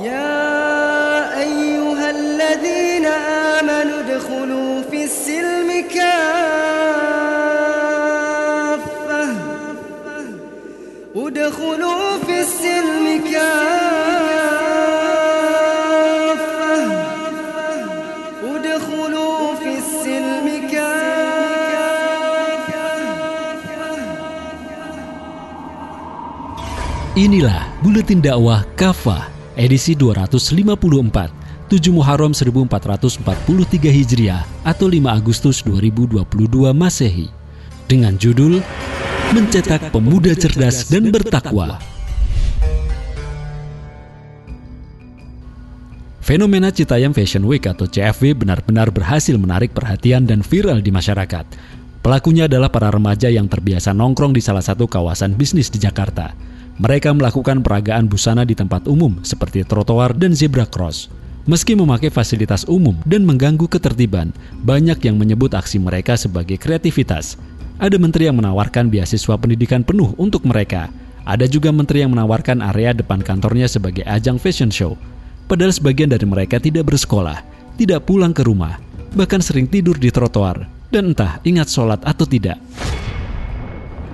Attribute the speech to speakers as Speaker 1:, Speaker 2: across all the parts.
Speaker 1: يا أيها الذين آمنوا ادخلوا في السلم كافة. ادخلوا في السلم كافة. ادخلوا في السلم كافة.
Speaker 2: Inilah Buletin Dakwah Kafah. Edisi 254 7 Muharram 1443 Hijriah atau 5 Agustus 2022 Masehi dengan judul Mencetak Pemuda Cerdas dan Bertakwa. Fenomena Citayam Fashion Week atau CFW benar-benar berhasil menarik perhatian dan viral di masyarakat. Pelakunya adalah para remaja yang terbiasa nongkrong di salah satu kawasan bisnis di Jakarta. Mereka melakukan peragaan busana di tempat umum seperti trotoar dan zebra cross. Meski memakai fasilitas umum dan mengganggu ketertiban, banyak yang menyebut aksi mereka sebagai kreativitas. Ada menteri yang menawarkan beasiswa pendidikan penuh untuk mereka. Ada juga menteri yang menawarkan area depan kantornya sebagai ajang fashion show. Padahal sebagian dari mereka tidak bersekolah, tidak pulang ke rumah, bahkan sering tidur di trotoar, dan entah ingat sholat atau tidak.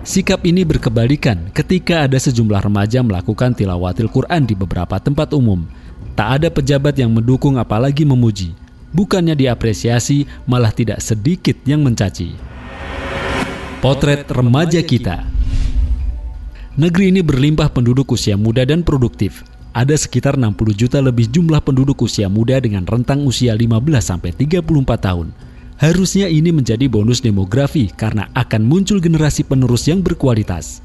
Speaker 2: Sikap ini berkebalikan ketika ada sejumlah remaja melakukan tilawatil Quran di beberapa tempat umum. Tak ada pejabat yang mendukung apalagi memuji. Bukannya diapresiasi, malah tidak sedikit yang mencaci. Potret remaja kita Negeri ini berlimpah penduduk usia muda dan produktif. Ada sekitar 60 juta lebih jumlah penduduk usia muda dengan rentang usia 15-34 tahun. Harusnya ini menjadi bonus demografi karena akan muncul generasi penerus yang berkualitas.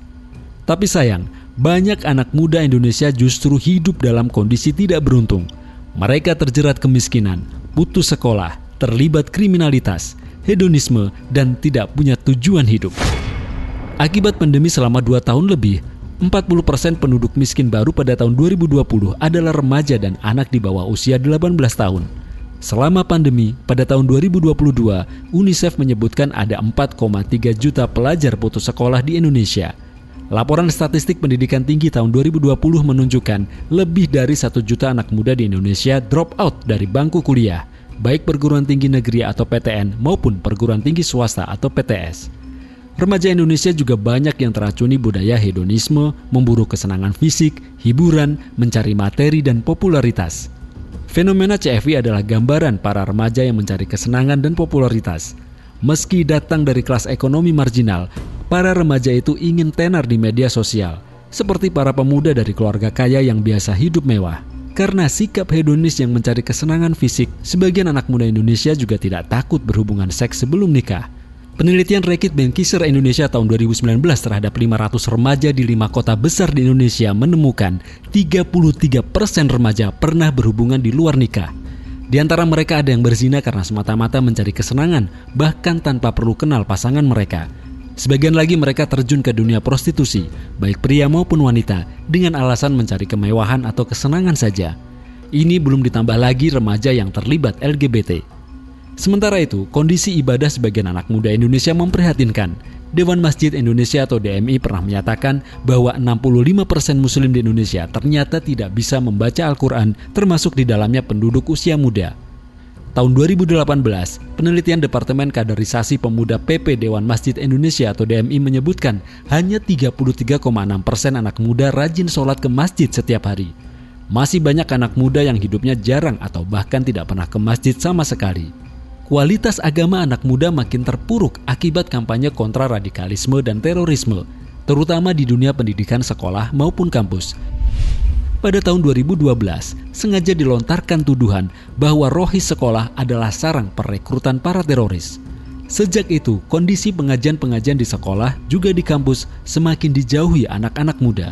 Speaker 2: Tapi sayang, banyak anak muda Indonesia justru hidup dalam kondisi tidak beruntung. Mereka terjerat kemiskinan, putus sekolah, terlibat kriminalitas, hedonisme, dan tidak punya tujuan hidup. Akibat pandemi selama 2 tahun lebih, 40% penduduk miskin baru pada tahun 2020 adalah remaja dan anak di bawah usia 18 tahun. Selama pandemi, pada tahun 2022, UNICEF menyebutkan ada 4,3 juta pelajar putus sekolah di Indonesia. Laporan statistik pendidikan tinggi tahun 2020 menunjukkan lebih dari 1 juta anak muda di Indonesia drop out dari bangku kuliah, baik perguruan tinggi negeri atau PTN maupun perguruan tinggi swasta atau PTS. Remaja Indonesia juga banyak yang teracuni budaya hedonisme, memburu kesenangan fisik, hiburan, mencari materi dan popularitas. Fenomena CFW adalah gambaran para remaja yang mencari kesenangan dan popularitas. Meski datang dari kelas ekonomi marginal, para remaja itu ingin tenar di media sosial, seperti para pemuda dari keluarga kaya yang biasa hidup mewah. Karena sikap hedonis yang mencari kesenangan fisik, sebagian anak muda Indonesia juga tidak takut berhubungan seks sebelum nikah. Penelitian Rekit Benkiser Indonesia tahun 2019 terhadap 500 remaja di lima kota besar di Indonesia menemukan 33% remaja pernah berhubungan di luar nikah. Di antara mereka ada yang berzina karena semata-mata mencari kesenangan, bahkan tanpa perlu kenal pasangan mereka. Sebagian lagi mereka terjun ke dunia prostitusi, baik pria maupun wanita, dengan alasan mencari kemewahan atau kesenangan saja. Ini belum ditambah lagi remaja yang terlibat LGBT. Sementara itu, kondisi ibadah sebagian anak muda Indonesia memprihatinkan. Dewan Masjid Indonesia atau DMI pernah menyatakan bahwa 65% muslim di Indonesia ternyata tidak bisa membaca Al-Quran termasuk di dalamnya penduduk usia muda. Tahun 2018, penelitian Departemen Kaderisasi Pemuda PP Dewan Masjid Indonesia atau DMI menyebutkan hanya 33,6% anak muda rajin sholat ke masjid setiap hari. Masih banyak anak muda yang hidupnya jarang atau bahkan tidak pernah ke masjid sama sekali kualitas agama anak muda makin terpuruk akibat kampanye kontra radikalisme dan terorisme, terutama di dunia pendidikan sekolah maupun kampus. Pada tahun 2012, sengaja dilontarkan tuduhan bahwa rohis sekolah adalah sarang perekrutan para teroris. Sejak itu, kondisi pengajian-pengajian di sekolah juga di kampus semakin dijauhi anak-anak muda.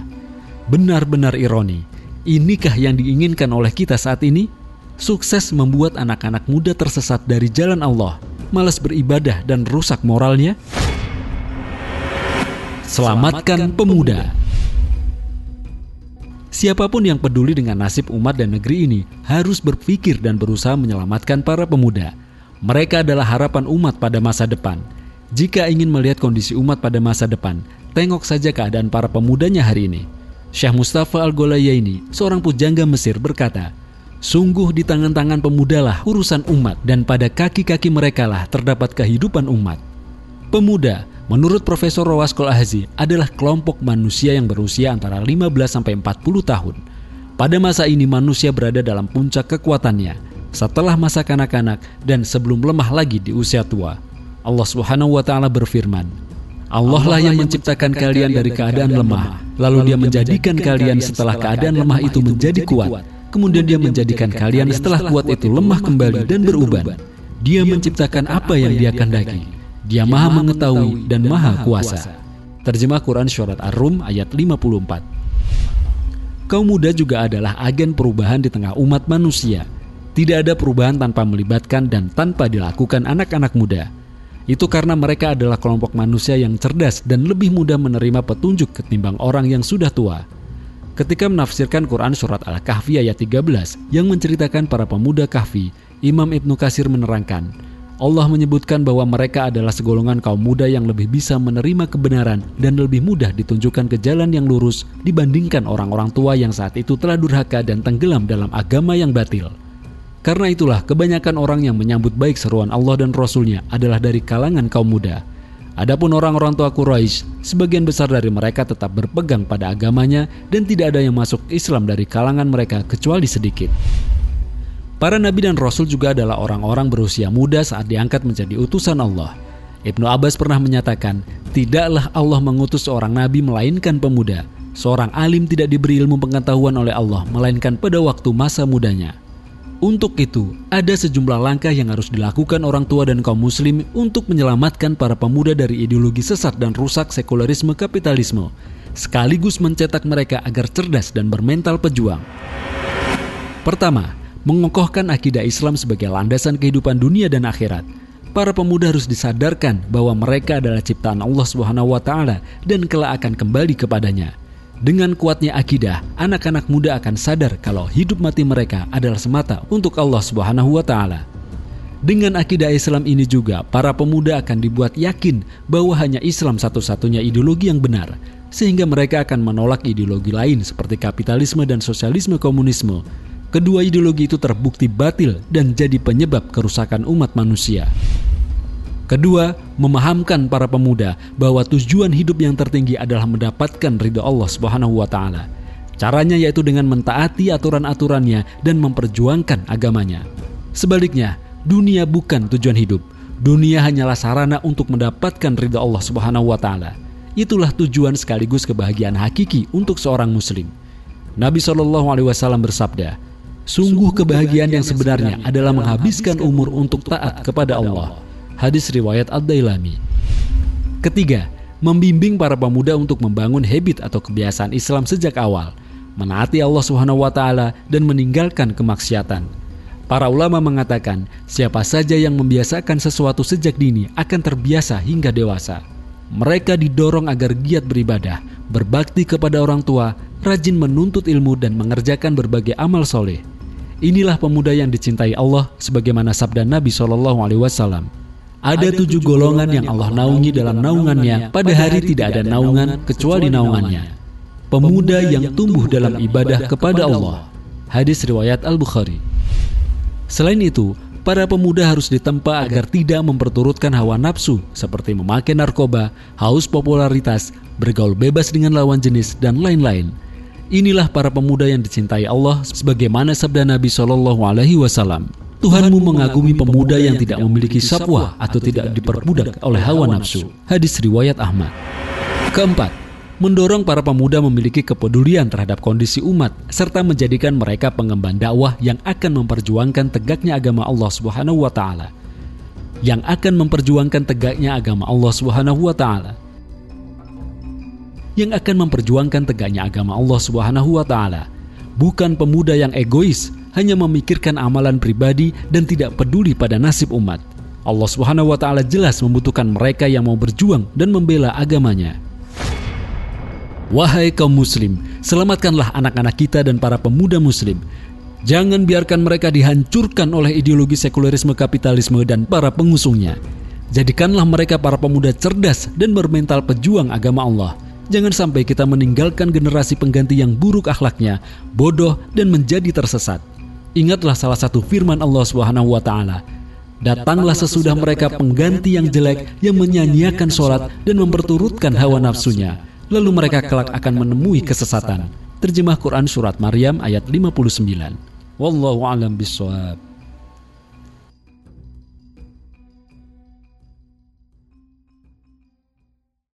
Speaker 2: Benar-benar ironi, inikah yang diinginkan oleh kita saat ini? Sukses membuat anak-anak muda tersesat dari jalan Allah, malas beribadah dan rusak moralnya? Selamatkan pemuda. Siapa pun yang peduli dengan nasib umat dan negeri ini harus berpikir dan berusaha menyelamatkan para pemuda. Mereka adalah harapan umat pada masa depan. Jika ingin melihat kondisi umat pada masa depan, tengok saja keadaan para pemudanya hari ini. Syekh Mustafa Al-Golayaini, seorang pujangga Mesir berkata, Sungguh di tangan-tangan pemudalah urusan umat dan pada kaki-kaki mereka lah terdapat kehidupan umat. Pemuda, menurut Profesor Rawaskol Ahzi, adalah kelompok manusia yang berusia antara 15 sampai 40 tahun. Pada masa ini manusia berada dalam puncak kekuatannya setelah masa kanak-kanak dan sebelum lemah lagi di usia tua. Allah Subhanahu wa taala berfirman, Allah lah yang menciptakan kalian dari keadaan lemah, lalu Dia menjadikan kalian setelah keadaan lemah itu menjadi kuat. Kemudian Dia menjadikan kalian setelah kuat itu lemah kembali dan beruban. Dia menciptakan apa yang Dia kehendaki. Dia Maha mengetahui dan Maha kuasa. Terjemah Quran Surat Ar-Rum ayat 54 kaum muda juga adalah agen perubahan di tengah umat manusia. Tidak ada perubahan tanpa melibatkan dan tanpa dilakukan anak-anak muda. Itu karena mereka adalah kelompok manusia yang cerdas dan lebih mudah menerima petunjuk ketimbang orang yang sudah tua. Ketika menafsirkan Quran Surat Al-Kahfi ayat 13 yang menceritakan para pemuda Kahfi, Imam Ibnu Kasir menerangkan, Allah menyebutkan bahwa mereka adalah segolongan kaum muda yang lebih bisa menerima kebenaran dan lebih mudah ditunjukkan ke jalan yang lurus dibandingkan orang-orang tua yang saat itu telah durhaka dan tenggelam dalam agama yang batil. Karena itulah kebanyakan orang yang menyambut baik seruan Allah dan Rasulnya adalah dari kalangan kaum muda. Adapun orang-orang tua Quraisy, sebagian besar dari mereka tetap berpegang pada agamanya dan tidak ada yang masuk Islam dari kalangan mereka kecuali sedikit. Para nabi dan rasul juga adalah orang-orang berusia muda saat diangkat menjadi utusan Allah. Ibnu Abbas pernah menyatakan, "Tidaklah Allah mengutus seorang nabi melainkan pemuda. Seorang alim tidak diberi ilmu pengetahuan oleh Allah melainkan pada waktu masa mudanya." Untuk itu, ada sejumlah langkah yang harus dilakukan orang tua dan kaum muslim untuk menyelamatkan para pemuda dari ideologi sesat dan rusak sekularisme kapitalisme, sekaligus mencetak mereka agar cerdas dan bermental pejuang. Pertama, mengokohkan akidah Islam sebagai landasan kehidupan dunia dan akhirat. Para pemuda harus disadarkan bahwa mereka adalah ciptaan Allah Subhanahu wa taala dan kelak akan kembali kepadanya. Dengan kuatnya akidah, anak-anak muda akan sadar kalau hidup mati mereka adalah semata untuk Allah Subhanahu wa taala. Dengan akidah Islam ini juga, para pemuda akan dibuat yakin bahwa hanya Islam satu-satunya ideologi yang benar, sehingga mereka akan menolak ideologi lain seperti kapitalisme dan sosialisme komunisme Kedua ideologi itu terbukti batil dan jadi penyebab kerusakan umat manusia. Kedua, memahamkan para pemuda bahwa tujuan hidup yang tertinggi adalah mendapatkan ridho Allah Subhanahu wa taala. Caranya yaitu dengan mentaati aturan-aturannya dan memperjuangkan agamanya. Sebaliknya, dunia bukan tujuan hidup. Dunia hanyalah sarana untuk mendapatkan ridho Allah Subhanahu wa taala. Itulah tujuan sekaligus kebahagiaan hakiki untuk seorang muslim. Nabi Shallallahu alaihi wasallam bersabda, Sungguh kebahagiaan yang sebenarnya adalah menghabiskan umur untuk taat kepada Allah. Hadis riwayat Ad-Dailami. Ketiga, membimbing para pemuda untuk membangun habit atau kebiasaan Islam sejak awal, menaati Allah Subhanahu wa taala dan meninggalkan kemaksiatan. Para ulama mengatakan, siapa saja yang membiasakan sesuatu sejak dini akan terbiasa hingga dewasa. Mereka didorong agar giat beribadah, berbakti kepada orang tua, rajin menuntut ilmu dan mengerjakan berbagai amal soleh. Inilah pemuda yang dicintai Allah sebagaimana sabda Nabi Shallallahu Alaihi Wasallam. Ada tujuh golongan yang Allah naungi dalam naungannya pada hari tidak ada naungan kecuali naungannya. Pemuda yang tumbuh dalam ibadah kepada Allah. Hadis riwayat Al-Bukhari. Selain itu, para pemuda harus ditempa agar tidak memperturutkan hawa nafsu seperti memakai narkoba, haus popularitas, bergaul bebas dengan lawan jenis, dan lain-lain. Inilah para pemuda yang dicintai Allah sebagaimana sabda Nabi Shallallahu alaihi wasallam. Tuhanmu mengagumi pemuda yang tidak memiliki sapwa atau tidak diperbudak oleh hawa nafsu. Hadis riwayat Ahmad. Keempat, mendorong para pemuda memiliki kepedulian terhadap kondisi umat serta menjadikan mereka pengemban dakwah yang akan memperjuangkan tegaknya agama Allah Subhanahu wa taala. Yang akan memperjuangkan tegaknya agama Allah Subhanahu wa taala yang akan memperjuangkan tegaknya agama Allah Subhanahu wa taala. Bukan pemuda yang egois, hanya memikirkan amalan pribadi dan tidak peduli pada nasib umat. Allah Subhanahu wa taala jelas membutuhkan mereka yang mau berjuang dan membela agamanya. Wahai kaum muslim, selamatkanlah anak-anak kita dan para pemuda muslim. Jangan biarkan mereka dihancurkan oleh ideologi sekularisme kapitalisme dan para pengusungnya. Jadikanlah mereka para pemuda cerdas dan bermental pejuang agama Allah Jangan sampai kita meninggalkan generasi pengganti yang buruk akhlaknya, bodoh dan menjadi tersesat. Ingatlah salah satu firman Allah Subhanahu wa taala, Datanglah sesudah mereka pengganti yang jelek yang menyanyiakan sholat dan memperturutkan hawa nafsunya. Lalu mereka kelak akan menemui kesesatan. Terjemah Quran Surat Maryam ayat 59. Wallahu a'lam bishawab.